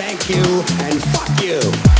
thank you, and fuck you.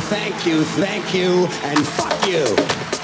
Thank you, thank you, and fuck you.